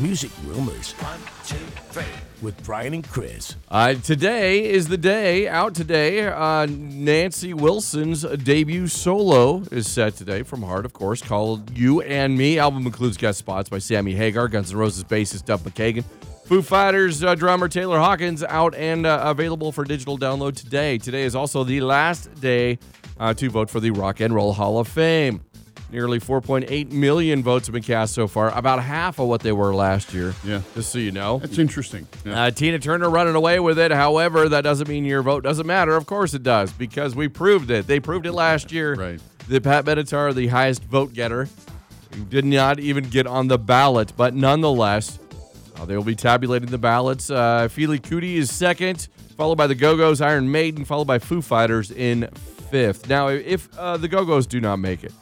Music Rumors. With Brian and Chris. Uh, today is the day out today. Uh, Nancy Wilson's debut solo is set today from Heart, of course, called You and Me. Album includes guest spots by Sammy Hagar, Guns N' Roses bassist Duff McKagan, Foo Fighters uh, drummer Taylor Hawkins, out and uh, available for digital download today. Today is also the last day uh, to vote for the Rock and Roll Hall of Fame. Nearly 4.8 million votes have been cast so far, about half of what they were last year. Yeah. Just so you know. That's interesting. Yeah. Uh, Tina Turner running away with it. However, that doesn't mean your vote doesn't matter. Of course it does, because we proved it. They proved it last year. Right. The Pat Benatar, the highest vote getter, did not even get on the ballot, but nonetheless, uh, they will be tabulating the ballots. Uh, Fela Kuti is second, followed by the Go Go's, Iron Maiden, followed by Foo Fighters in fifth. Now, if uh, the Go Go's do not make it,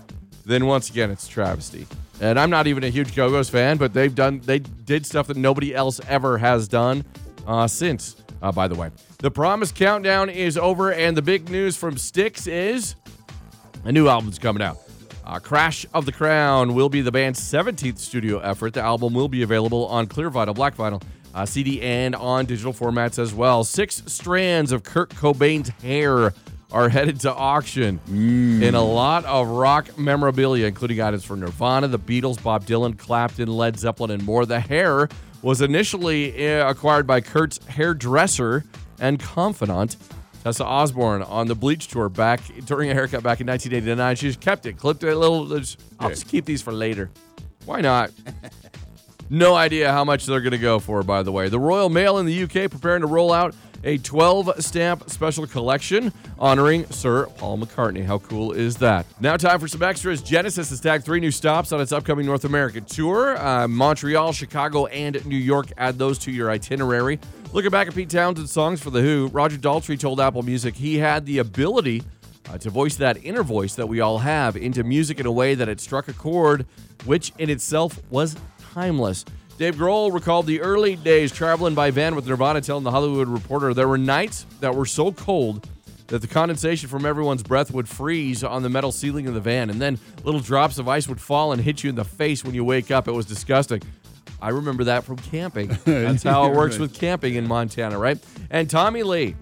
then once again it's travesty. And I'm not even a huge Go Go's fan, but they've done they did stuff that nobody else ever has done uh, since. Uh, by the way, the promised countdown is over, and the big news from Styx is a new album's coming out. Uh, Crash of the Crown will be the band's 17th studio effort. The album will be available on clear vinyl, black vinyl, uh, CD, and on digital formats as well. Six strands of Kurt Cobain's hair are headed to auction in a lot of rock memorabilia, including items from Nirvana, the Beatles, Bob Dylan, Clapton, Led Zeppelin, and more. The hair was initially uh, acquired by Kurt's hairdresser and confidant, Tessa Osborne, on the Bleach tour back during a haircut back in 1989. She just kept it, clipped it a little. I'll just keep these for later. Why not? No idea how much they're going to go for, by the way. The Royal Mail in the UK preparing to roll out a 12 stamp special collection honoring Sir Paul McCartney. How cool is that? Now, time for some extras. Genesis has tagged three new stops on its upcoming North American tour uh, Montreal, Chicago, and New York. Add those to your itinerary. Looking back at Pete Townshend's songs for The Who, Roger Daltrey told Apple Music he had the ability uh, to voice that inner voice that we all have into music in a way that it struck a chord, which in itself was timeless. Dave Grohl recalled the early days traveling by van with Nirvana, telling the Hollywood Reporter there were nights that were so cold that the condensation from everyone's breath would freeze on the metal ceiling of the van, and then little drops of ice would fall and hit you in the face when you wake up. It was disgusting. I remember that from camping. That's how it works with camping in Montana, right? And Tommy Lee,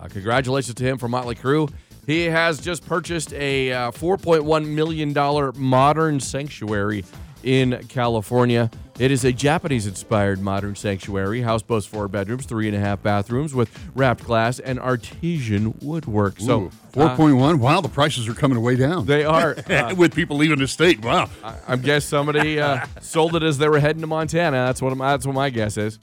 uh, congratulations to him from Motley Crue. He has just purchased a uh, $4.1 million modern sanctuary in California. It is a Japanese inspired modern sanctuary. House boasts four bedrooms, three and a half bathrooms with wrapped glass and artesian woodwork. So, Ooh, 4.1. wow, the prices are coming way down. they are. uh, With people leaving the state. Wow. I guess somebody uh, sold it as they were heading to Montana. That's what, that's what my guess is.